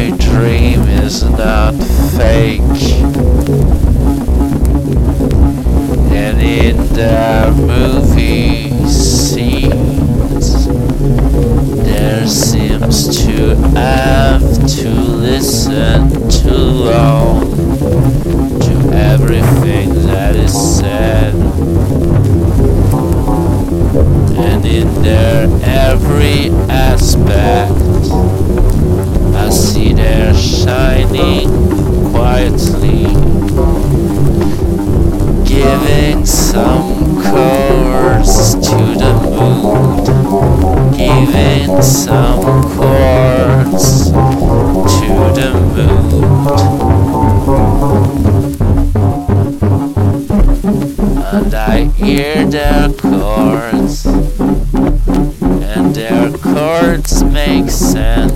my dream is not fake. And in the movie scenes, there seems to have to listen too long to everything that is said. And in their every aspect. Giving some chords to the mood. And I hear their chords, and their chords make sense,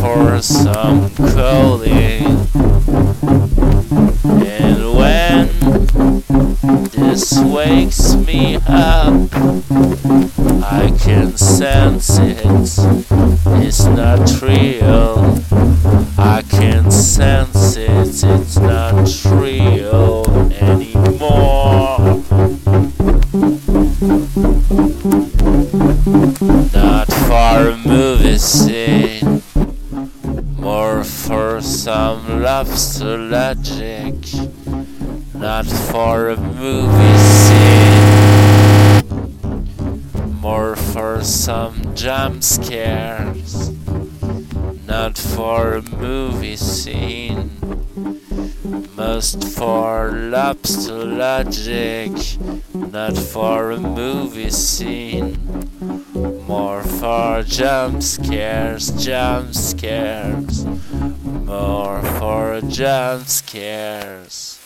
for some um, calling. And when this wakes me up, I can sense it. It's not real. I can sense it. It's not real anymore. Not for a movie scene. Eh? Some lobster logic. Not for a movie scene more for some jump scares, not for a movie scene, most for lobster logic, not for a movie scene, more for jump scares, jump scares, more for jump scares.